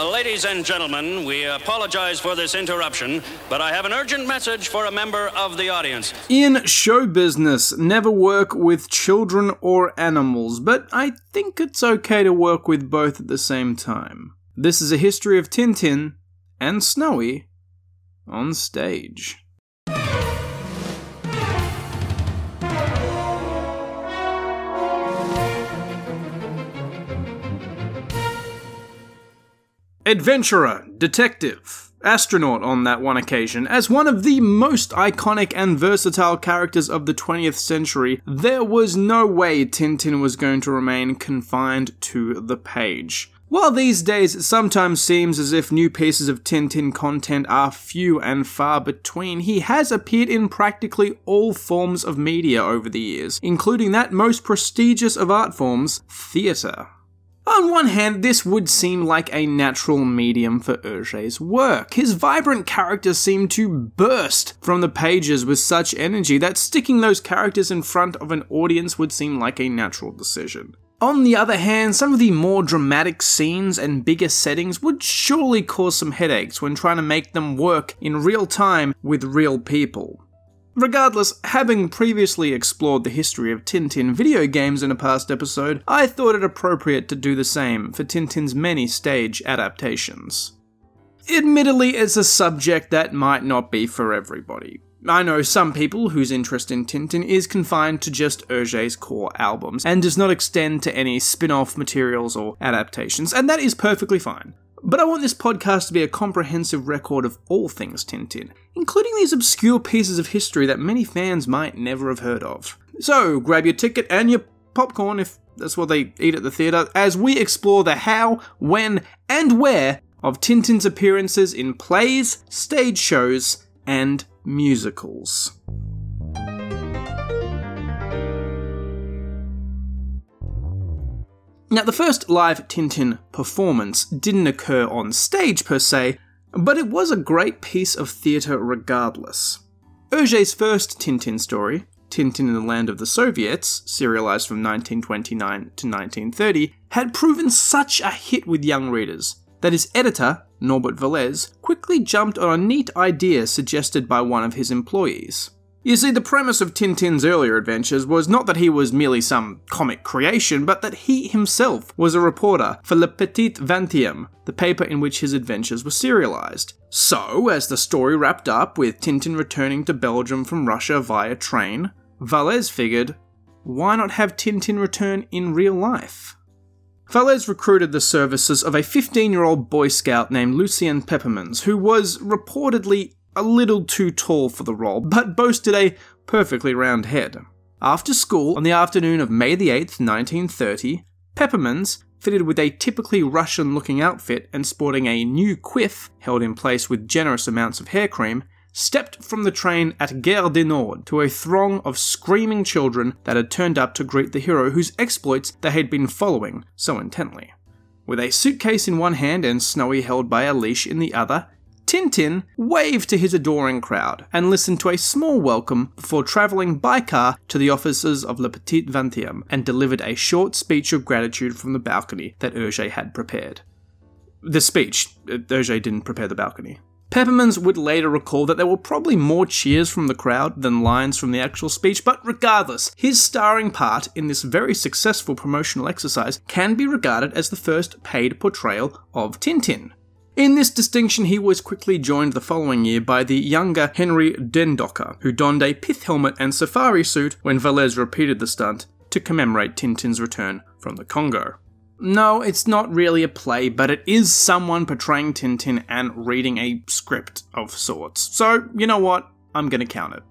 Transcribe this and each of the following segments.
Ladies and gentlemen, we apologize for this interruption, but I have an urgent message for a member of the audience. In show business, never work with children or animals, but I think it's okay to work with both at the same time. This is a history of Tintin and Snowy on stage. Adventurer, detective, astronaut on that one occasion, as one of the most iconic and versatile characters of the 20th century, there was no way Tintin was going to remain confined to the page. While these days it sometimes seems as if new pieces of Tintin content are few and far between, he has appeared in practically all forms of media over the years, including that most prestigious of art forms, theatre. On one hand, this would seem like a natural medium for Hergé's work. His vibrant characters seem to burst from the pages with such energy that sticking those characters in front of an audience would seem like a natural decision. On the other hand, some of the more dramatic scenes and bigger settings would surely cause some headaches when trying to make them work in real time with real people. Regardless, having previously explored the history of Tintin video games in a past episode, I thought it appropriate to do the same for Tintin's many stage adaptations. Admittedly, it's a subject that might not be for everybody. I know some people whose interest in Tintin is confined to just Hergé's core albums and does not extend to any spin off materials or adaptations, and that is perfectly fine. But I want this podcast to be a comprehensive record of all things Tintin, including these obscure pieces of history that many fans might never have heard of. So, grab your ticket and your popcorn if that's what they eat at the theatre as we explore the how, when, and where of Tintin's appearances in plays, stage shows, and musicals. Now, the first live Tintin performance didn't occur on stage per se, but it was a great piece of theatre regardless. Hergé's first Tintin story, Tintin in the Land of the Soviets, serialized from 1929 to 1930, had proven such a hit with young readers that his editor, Norbert Wallez, quickly jumped on a neat idea suggested by one of his employees. You see, the premise of Tintin's earlier adventures was not that he was merely some comic creation, but that he himself was a reporter for Le Petit Vingtième, the paper in which his adventures were serialized. So, as the story wrapped up with Tintin returning to Belgium from Russia via train, Wallez figured, why not have Tintin return in real life? Wallez recruited the services of a 15 year old Boy Scout named Lucien Pepermans, who was reportedly a little too tall for the role, but boasted a perfectly round head. After school, on the afternoon of May the 8th, 1930, Pepermans, fitted with a typically Russian looking outfit and sporting a new quiff held in place with generous amounts of hair cream, stepped from the train at Gare du Nord to a throng of screaming children that had turned up to greet the hero whose exploits they had been following so intently. With a suitcase in one hand and Snowy held by a leash in the other, Tintin waved to his adoring crowd and listened to a small welcome before travelling by car to the offices of Le Petit Vingtième and delivered a short speech of gratitude from the balcony that Hergé had prepared. The speech, uh, Hergé didn't prepare the balcony. Pepermans would later recall that there were probably more cheers from the crowd than lines from the actual speech, but regardless, his starring part in this very successful promotional exercise can be regarded as the first paid portrayal of Tintin. In this distinction, he was quickly joined the following year by the younger Henri de Doncker, who donned a pith helmet and safari suit when Wallez repeated the stunt to commemorate Tintin's return from the Congo. No, it's not really a play, but it is someone portraying Tintin and reading a script of sorts. So, you know what? I'm gonna count it.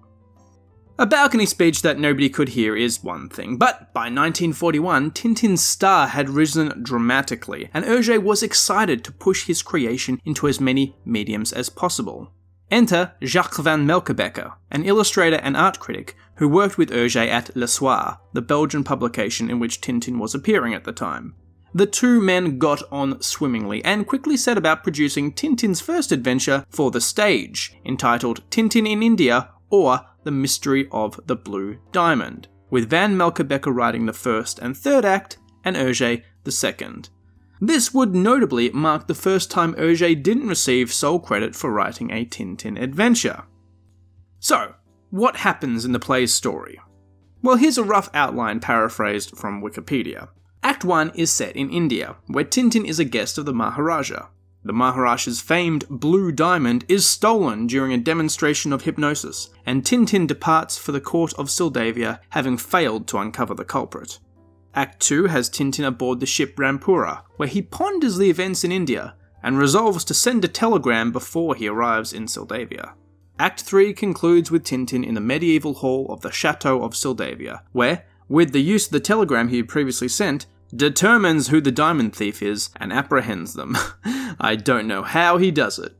A balcony speech that nobody could hear is one thing, but by 1941, Tintin's star had risen dramatically, and Hergé was excited to push his creation into as many mediums as possible. Enter Jacques van Melkebecker, an illustrator and art critic who worked with Hergé at Le Soir, the Belgian publication in which Tintin was appearing at the time. The two men got on swimmingly and quickly set about producing Tintin's first adventure for the stage, entitled Tintin in India or the Mystery of the Blue Diamond, with Van Melkebecker writing the first and third act, and Hergé the second. This would notably mark the first time Hergé didn't receive sole credit for writing a Tintin adventure. So, what happens in the play's story? Well, here's a rough outline paraphrased from Wikipedia. Act 1 is set in India, where Tintin is a guest of the Maharaja. The Maharaja's famed blue diamond is stolen during a demonstration of hypnosis, and Tintin departs for the court of Syldavia, having failed to uncover the culprit. Act 2 has Tintin aboard the ship Rampura, where he ponders the events in India and resolves to send a telegram before he arrives in Syldavia. Act 3 concludes with Tintin in the medieval hall of the Chateau of Syldavia, where, with the use of the telegram he had previously sent, determines who the diamond thief is and apprehends them. I don't know how he does it.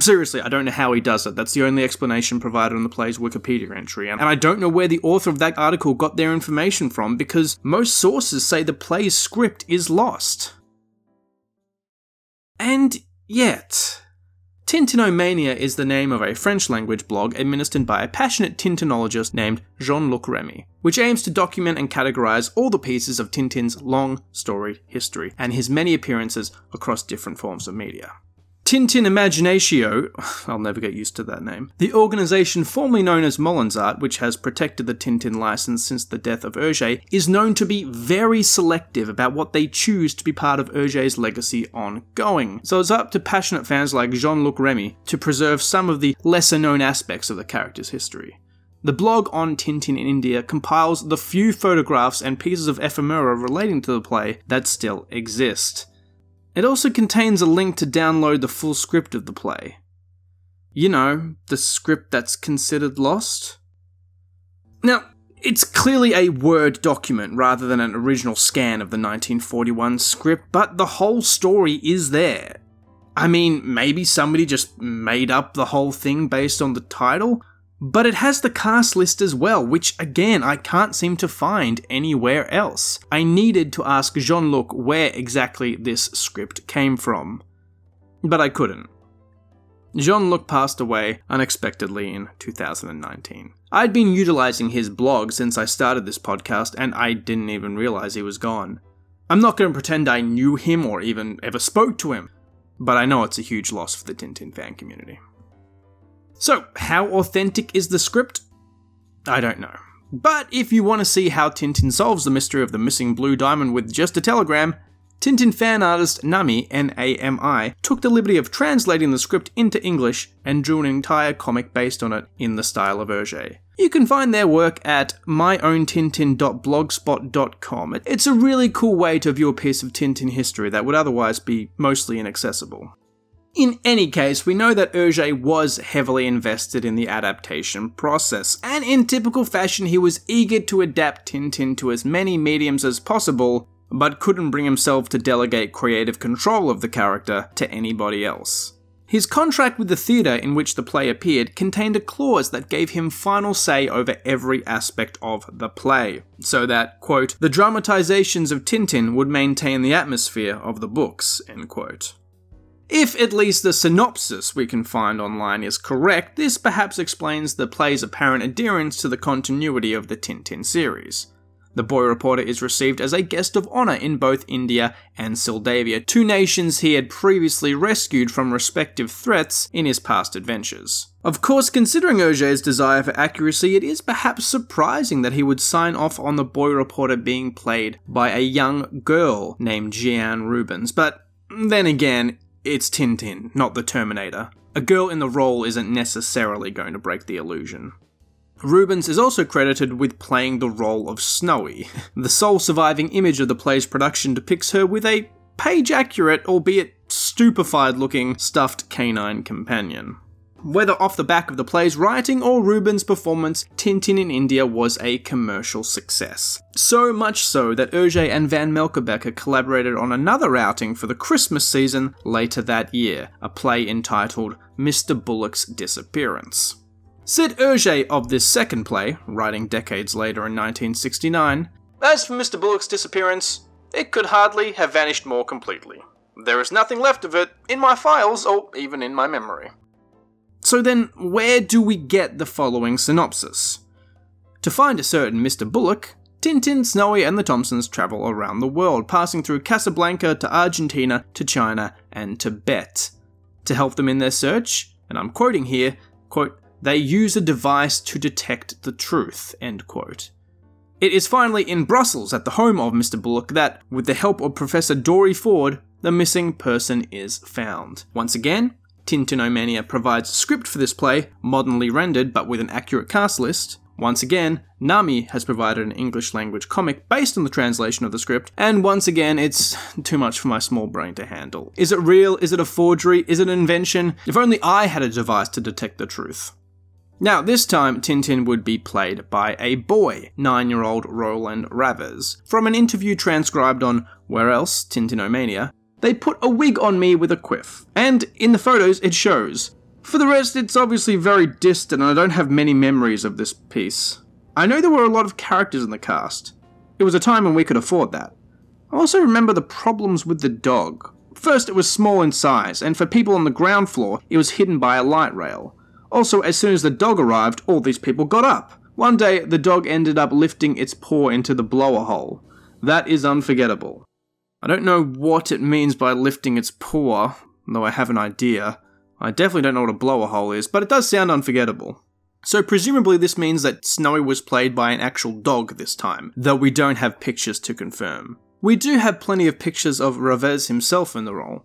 Seriously, I don't know how he does it. That's the only explanation provided on the play's Wikipedia entry, and I don't know where the author of that article got their information from because most sources say the play's script is lost. And yet, Tintinomania is the name of a French language blog administered by a passionate Tintinologist named Jean Luc Remy, which aims to document and categorize all the pieces of Tintin's long storied history and his many appearances across different forms of media. Tintin Imaginatio, I'll never get used to that name, the organisation formerly known as Moulinsart, which has protected the Tintin license since the death of Hergé, is known to be very selective about what they choose to be part of Hergé's legacy ongoing. So it's up to passionate fans like Jean Luc Remy to preserve some of the lesser known aspects of the character's history. The blog on Tintin in India compiles the few photographs and pieces of ephemera relating to the play that still exist. It also contains a link to download the full script of the play. You know, the script that's considered lost. Now, it's clearly a Word document rather than an original scan of the 1941 script, but the whole story is there. I mean, maybe somebody just made up the whole thing based on the title, but it has the cast list as well, which again I can't seem to find anywhere else. I needed to ask Jean Luc where exactly this script came from, but I couldn't. Jean Luc passed away unexpectedly in 2019. I'd been utilizing his blog since I started this podcast, and I didn't even realize he was gone. I'm not going to pretend I knew him or even ever spoke to him, but I know it's a huge loss for the Tintin fan community. So, how authentic is the script? I don't know. But if you want to see how Tintin solves the mystery of the missing blue diamond with just a telegram, Tintin fan artist Nami, N-A-M-I, took the liberty of translating the script into English and drew an entire comic based on it in the style of Hergé. You can find their work at myowntintin.blogspot.com. It's a really cool way to view a piece of Tintin history that would otherwise be mostly inaccessible. In any case, we know that Hergé was heavily invested in the adaptation process, and in typical fashion, he was eager to adapt Tintin to as many mediums as possible, but couldn't bring himself to delegate creative control of the character to anybody else. His contract with the theatre in which the play appeared contained a clause that gave him final say over every aspect of the play, so that, quote, the dramatizations of Tintin would maintain the atmosphere of the books, end quote. If at least the synopsis we can find online is correct, this perhaps explains the play's apparent adherence to the continuity of the Tintin series. The boy reporter is received as a guest of honour in both India and Syldavia, two nations he had previously rescued from respective threats in his past adventures. Of course, considering Hergé's desire for accuracy, it is perhaps surprising that he would sign off on the boy reporter being played by a young girl named Jeanne Rubens, but then again, it's Tintin, not the Terminator. A girl in the role isn't necessarily going to break the illusion. Rubens is also credited with playing the role of Snowy. The sole surviving image of the play's production depicts her with a page accurate, albeit stupefied looking, stuffed canine companion. Whether off the back of the play's writing or Rubens' performance, Tintin in India was a commercial success. So much so that Hergé and Van Melkerbecker collaborated on another outing for the Christmas season later that year, a play entitled Mr. Boullock's Disappearance. Said Hergé of this second play, writing decades later in 1969, As for Mr. Boullock's disappearance, it could hardly have vanished more completely. There is nothing left of it in my files or even in my memory. So then, where do we get the following synopsis? To find a certain Mr. Boullock, Tintin, Snowy, and the Thompsons travel around the world, passing through Casablanca to Argentina to China and Tibet. To help them in their search, and I'm quoting here, quote, they use a device to detect the truth, end quote. It is finally in Brussels, at the home of Mr. Boullock, that, with the help of Professor Dory Ford, the missing person is found. Once again, Tintinomania provides a script for this play, modernly rendered but with an accurate cast list. Once again, Nami has provided an English language comic based on the translation of the script, and once again, it's too much for my small brain to handle. Is it real? Is it a forgery? Is it an invention? If only I had a device to detect the truth. Now, this time, Tintin would be played by a boy, nine year old Roland Ravers. From an interview transcribed on Where Else? Tintinomania, they put a wig on me with a quiff, and in the photos it shows. For the rest, it's obviously very distant and I don't have many memories of this piece. I know there were a lot of characters in the cast. It was a time when we could afford that. I also remember the problems with the dog. First, it was small in size, and for people on the ground floor, it was hidden by a light rail. Also, as soon as the dog arrived, all these people got up. One day, the dog ended up lifting its paw into the blower hole. That is unforgettable. I don't know what it means by lifting its paw, though I have an idea. I definitely don't know what a blower hole is, but it does sound unforgettable. So, presumably, this means that Snowy was played by an actual dog this time, though we don't have pictures to confirm. We do have plenty of pictures of Ravez himself in the role,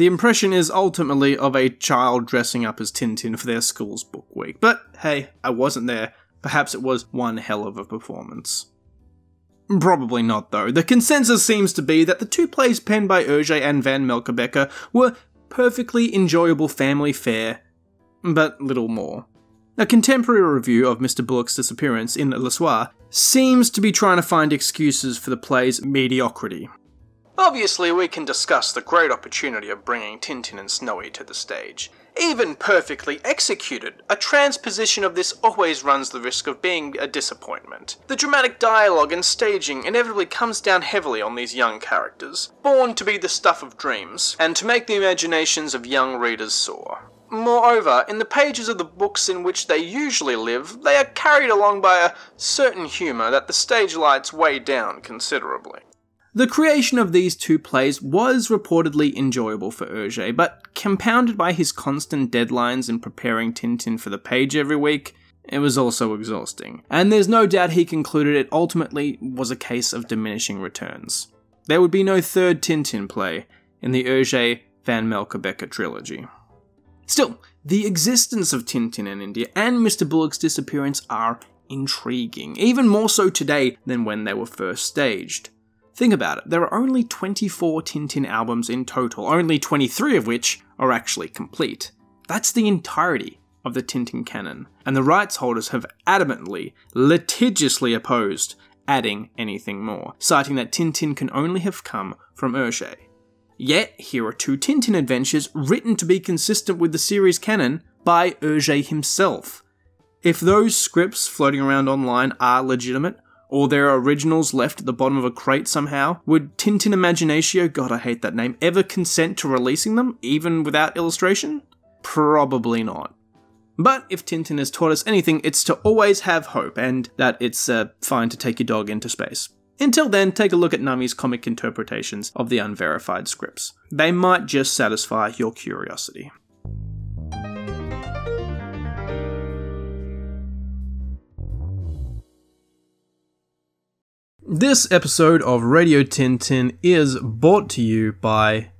the impression is ultimately of a child dressing up as Tintin for their school's book week. But hey, I wasn't there. Perhaps it was one hell of a performance. Probably not, though. The consensus seems to be that the two plays penned by Hergé and Van Melkerbecker were perfectly enjoyable family fare, but little more. A contemporary review of Mr. Boullock's disappearance in Le Soir seems to be trying to find excuses for the play's mediocrity. Obviously, we can discuss the great opportunity of bringing Tintin and Snowy to the stage. Even perfectly executed, a transposition of this always runs the risk of being a disappointment. The dramatic dialogue and staging inevitably comes down heavily on these young characters, born to be the stuff of dreams, and to make the imaginations of young readers soar. Moreover, in the pages of the books in which they usually live, they are carried along by a certain humour that the stage lights weigh down considerably. The creation of these two plays was reportedly enjoyable for Hergé, but compounded by his constant deadlines in preparing Tintin for the page every week, it was also exhausting. And there's no doubt he concluded it ultimately was a case of diminishing returns. There would be no third Tintin play in the Hergé Van Melkerbecker trilogy. Still, the existence of Tintin in India and Mr. Boullock's disappearance are intriguing, even more so today than when they were first staged. Think about it, there are only 24 Tintin albums in total, only 23 of which are actually complete. That's the entirety of the Tintin canon, and the rights holders have adamantly, litigiously opposed adding anything more, citing that Tintin can only have come from Hergé. Yet, here are two Tintin adventures written to be consistent with the series canon by Hergé himself. If those scripts floating around online are legitimate, or their originals left at the bottom of a crate somehow? Would Tintin Imaginatio, god I hate that name, ever consent to releasing them, even without illustration? Probably not. But if Tintin has taught us anything, it's to always have hope, and that it's uh, fine to take your dog into space. Until then, take a look at Nami's comic interpretations of the unverified scripts. They might just satisfy your curiosity. This episode of Radio Tintin is brought to you by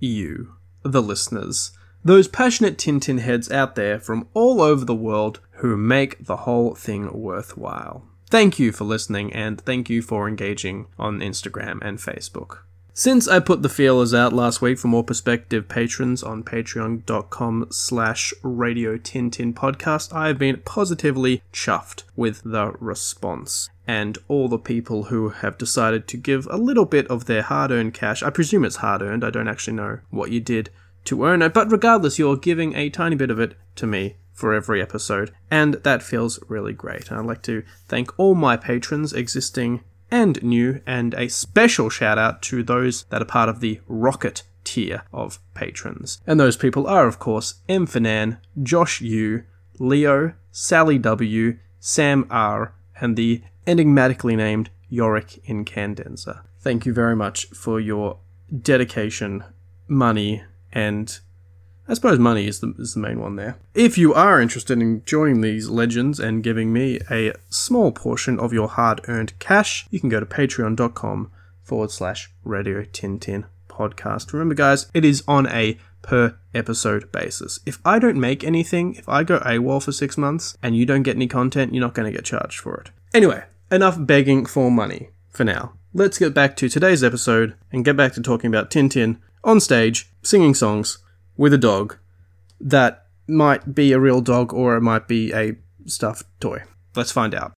you, the listeners. Those passionate Tintin heads out there from all over the world who make the whole thing worthwhile. Thank you for listening and thank you for engaging on Instagram and Facebook. Since I put the feelers out last week for more prospective patrons on patreon.com slash radio tintin podcast, I have been positively chuffed with the response and all the people who have decided to give a little bit of their hard earned cash. I presume it's hard earned, I don't actually know what you did to earn it, but regardless, you're giving a tiny bit of it to me for every episode, and that feels really great. I'd like to thank all my patrons, existing and new, and a special shout out to those that are part of the Rocket tier of patrons. And those people are, of course, M. Fanan, Josh U, Leo, Sally W, Sam R, and the enigmatically named Yorick Incandenza. Thank you very much for your dedication, money, and I suppose money is the, is the main one there. If you are interested in joining these legends and giving me a small portion of your hard earned cash, you can go to patreon.com forward slash radio tintin podcast. Remember, guys, it is on a per episode basis. If I don't make anything, if I go AWOL for six months and you don't get any content, you're not going to get charged for it. Anyway, enough begging for money for now. Let's get back to today's episode and get back to talking about Tintin on stage, singing songs with a dog that might be a real dog or it might be a stuffed toy. Let's find out.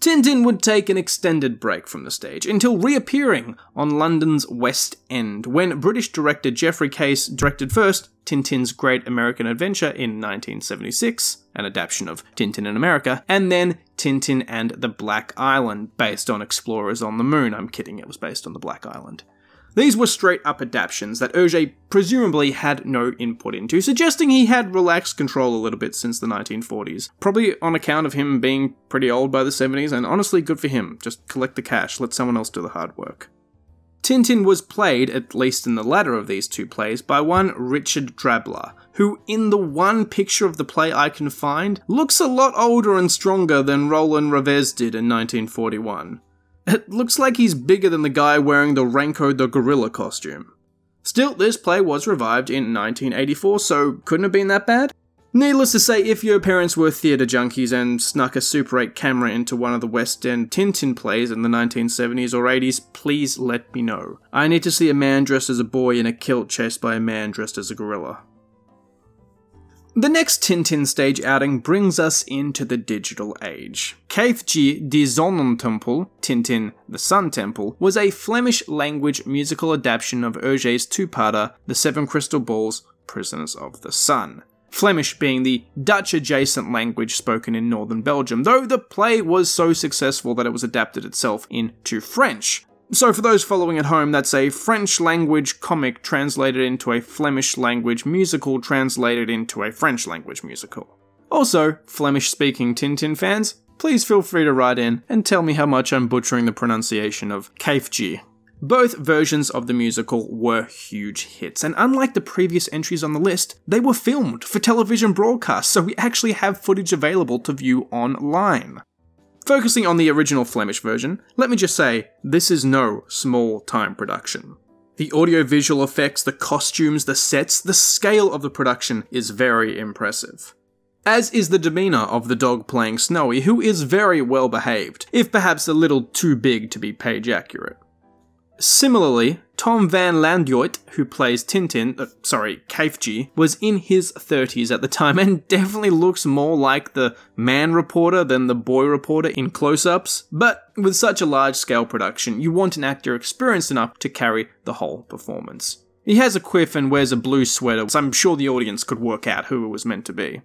Tintin would take an extended break from the stage until reappearing on London's West End when British director Geoffrey Case directed first Tintin's Great American Adventure in 1976, an adaptation of Tintin in America, and then Tintin and the Black Island, based on Explorers on the Moon. I'm kidding, it was based on the Black Island. These were straight up adaptations that Hergé presumably had no input into, suggesting he had relaxed control a little bit since the 1940s. Probably on account of him being pretty old by the 70s, and honestly, good for him. Just collect the cash, let someone else do the hard work. Tintin was played, at least in the latter of these two plays, by one Richard Drabler, who, in the one picture of the play I can find, looks a lot older and stronger than Roland Ravez did in 1941. It looks like he's bigger than the guy wearing the Ranko the Gorilla costume. Still, this play was revived in 1984, so couldn't have been that bad? Needless to say, if your parents were theatre junkies and snuck a Super 8 camera into one of the West End Tintin plays in the 1970s or 80s, please let me know. I need to see a man dressed as a boy in a kilt chased by a man dressed as a gorilla. The next Tintin stage outing brings us into the digital age. Kuifje die Zonnetempel, Tintin the Sun Temple, was a Flemish language musical adaptation of Hergé's two-parter The Seven Crystal Balls, Prisoners of the Sun. Flemish being the Dutch adjacent language spoken in northern Belgium, though the play was so successful that it was adapted itself into French, so, for those following at home, that's a French language comic translated into a Flemish language musical translated into a French language musical. Also, Flemish speaking Tintin fans, please feel free to write in and tell me how much I'm butchering the pronunciation of Kuifje. Both versions of the musical were huge hits, and unlike the previous entries on the list, they were filmed for television broadcast, so we actually have footage available to view online. Focusing on the original Flemish version, let me just say, this is no small time production. The audiovisual effects, the costumes, the sets, the scale of the production is very impressive. As is the demeanour of the dog playing Snowy, who is very well behaved, if perhaps a little too big to be page accurate. Similarly, Tom Van Landuyt, who plays Tintin, uh, sorry, Kuifje, was in his 30s at the time and definitely looks more like the man reporter than the boy reporter in close ups. But with such a large scale production, you want an actor experienced enough to carry the whole performance. He has a quiff and wears a blue sweater, so I'm sure the audience could work out who it was meant to be.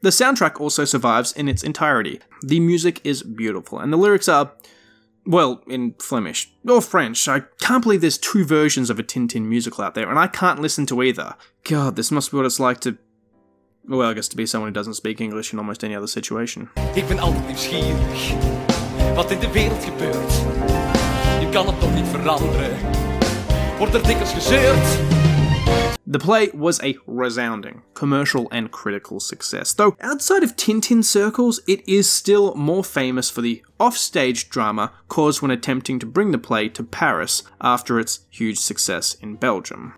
The soundtrack also survives in its entirety. The music is beautiful, and the lyrics are well, in Flemish. Or French. I can't believe there's two versions of a Tintin musical out there, and I can't listen to either. God, this must be what it's like to. Well, I guess to be someone who doesn't speak English in almost any other situation. Ik ben altijd nieuwsgierig. Wat in de wereld gebeurt. Je kan het toch niet veranderen. Wordt er dikwijls gezeurd. The play was a resounding commercial and critical success, though outside of Tintin circles, it is still more famous for the offstage drama caused when attempting to bring the play to Paris after its huge success in Belgium.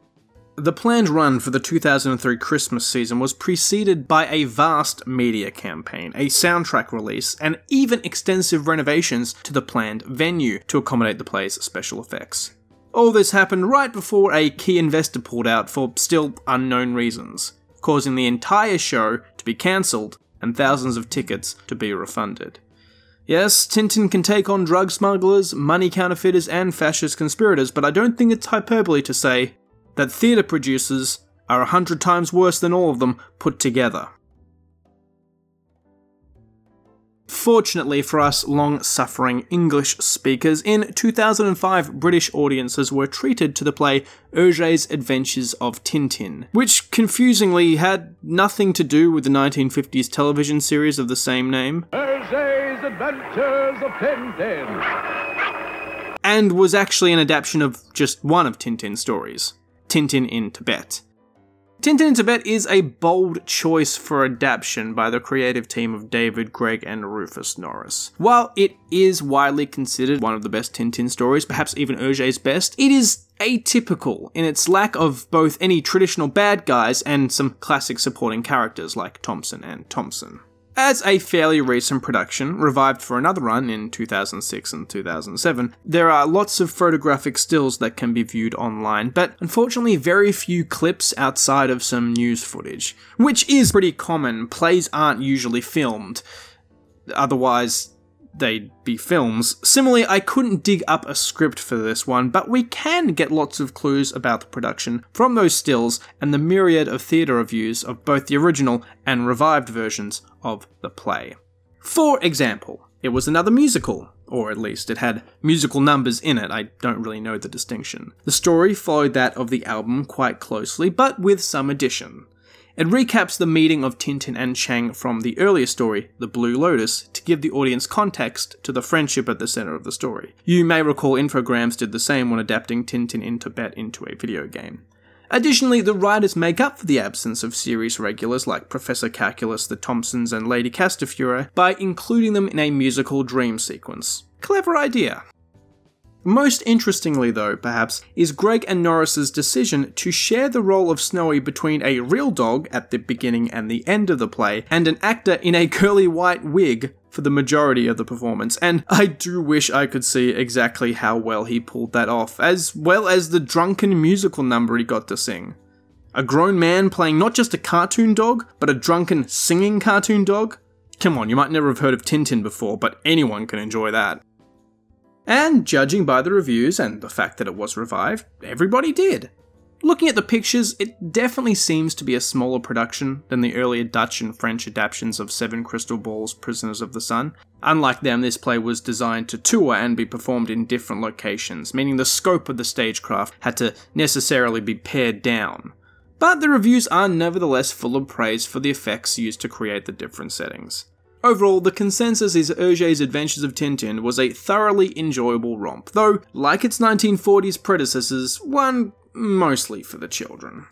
The planned run for the 2003 Christmas season was preceded by a vast media campaign, a soundtrack release, and even extensive renovations to the planned venue to accommodate the play's special effects. All this happened right before a key investor pulled out for still unknown reasons, causing the entire show to be cancelled and thousands of tickets to be refunded. Yes, Tintin can take on drug smugglers, money counterfeiters, and fascist conspirators, but I don't think it's hyperbole to say that theatre producers are a hundred times worse than all of them put together. Fortunately for us long suffering English speakers, in 2005 British audiences were treated to the play Hergé's Adventures of Tintin, which confusingly had nothing to do with the 1950s television series of the same name. Hergé's Adventures of Tintin. And was actually an adaptation of just one of Tintin's stories Tintin in Tibet. Tintin in Tibet is a bold choice for adaptation by the creative team of David Greig and Rufus Norris. While it is widely considered one of the best Tintin stories, perhaps even Hergé's best, it is atypical in its lack of both any traditional bad guys and some classic supporting characters like Thomson and Thompson. As a fairly recent production, revived for another run in 2006 and 2007, there are lots of photographic stills that can be viewed online, but unfortunately very few clips outside of some news footage, which is pretty common. Plays aren't usually filmed. Otherwise, they'd be films. Similarly, I couldn't dig up a script for this one, but we can get lots of clues about the production from those stills and the myriad of theatre reviews of both the original and revived versions of the play. For example, it was another musical, or at least it had musical numbers in it, I don't really know the distinction. The story followed that of the album quite closely, but with some addition. It recaps the meeting of Tintin and Chang from the earlier story, The Blue Lotus, to give the audience context to the friendship at the center of the story. You may recall Infogrames did the same when adapting Tintin in Tibet into a video game. Additionally, the writers make up for the absence of series regulars like Professor Calculus, the Thompsons, and Lady Castafiore by including them in a musical dream sequence. Clever idea. Most interestingly, though, perhaps, is Greig and Norris's decision to share the role of Snowy between a real dog at the beginning and the end of the play, and an actor in a curly white wig for the majority of the performance, and I do wish I could see exactly how well he pulled that off, as well as the drunken musical number he got to sing. A grown man playing not just a cartoon dog, but a drunken singing cartoon dog? Come on, you might never have heard of Tintin before, but anyone can enjoy that. And judging by the reviews and the fact that it was revived, everybody did. Looking at the pictures, it definitely seems to be a smaller production than the earlier Dutch and French adaptations of Seven Crystal Balls Prisoners of the Sun. Unlike them, this play was designed to tour and be performed in different locations, meaning the scope of the stagecraft had to necessarily be pared down. But the reviews are nevertheless full of praise for the effects used to create the different settings. Overall, the consensus is Hergé's Adventures of Tintin was a thoroughly enjoyable romp, though, like its 1940s predecessors, one mostly for the children.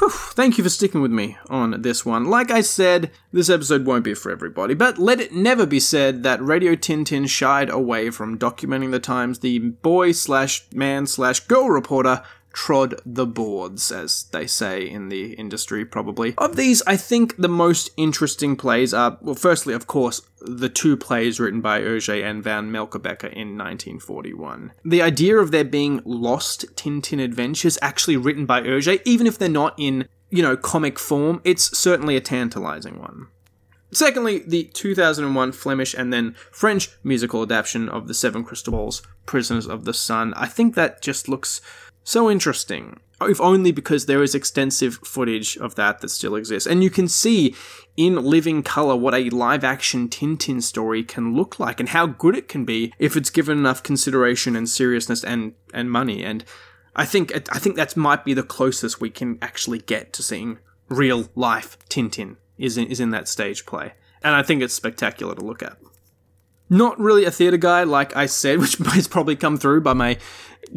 Whew, thank you for sticking with me on this one. Like I said, this episode won't be for everybody, but let it never be said that Radio Tintin shied away from documenting the times the boy slash man slash girl reporter trod the boards, as they say in the industry, probably. Of these, I think the most interesting plays are, well, firstly, of course, the two plays written by Hergé and Van Melkerbecker in 1941. The idea of there being lost Tintin adventures actually written by Hergé, even if they're not in, you know, comic form, it's certainly a tantalizing one. Secondly, the 2001 Flemish and then French musical adaptation of The Seven Crystal Balls, Prisoners of the Sun. I think that just looks so interesting. If only because there is extensive footage of that that still exists. And you can see in living colour what a live action Tintin story can look like and how good it can be if it's given enough consideration and seriousness and, and money. And I think I think that might be the closest we can actually get to seeing real life Tintin is in, is in that stage play. And I think it's spectacular to look at. Not really a theatre guy, like I said, which has probably come through by my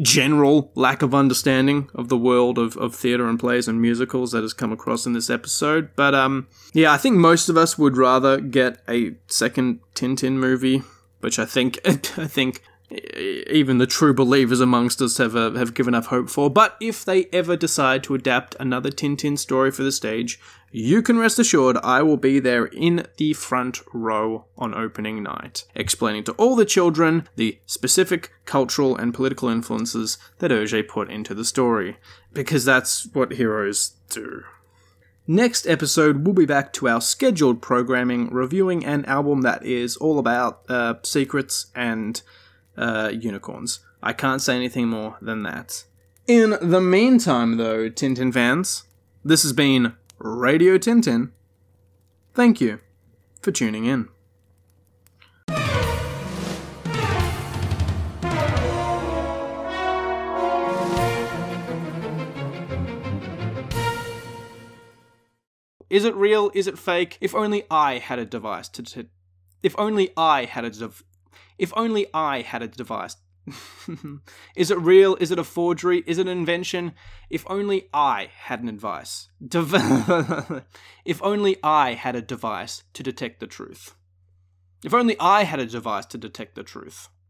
general lack of understanding of the world of, of theatre and plays and musicals that has come across in this episode. But um, yeah, I think most of us would rather get a second Tintin movie, which I think I think even the true believers amongst us have uh, have given up hope for. But if they ever decide to adapt another Tintin story for the stage, you can rest assured I will be there in the front row on opening night, explaining to all the children the specific cultural and political influences that Hergé put into the story, because that's what heroes do. Next episode, we'll be back to our scheduled programming, reviewing an album that is all about uh, secrets and uh, unicorns. I can't say anything more than that. In the meantime, though, Tintin fans, this has been Radio Tintin. Thank you for tuning in. Is it real? Is it fake? If only I had a device to. to if only I had a dev- If only I had a device. is it real? Is it a forgery? Is it an invention? If only I had an advice. If only I had a device to detect the truth. If only I had a device to detect the truth.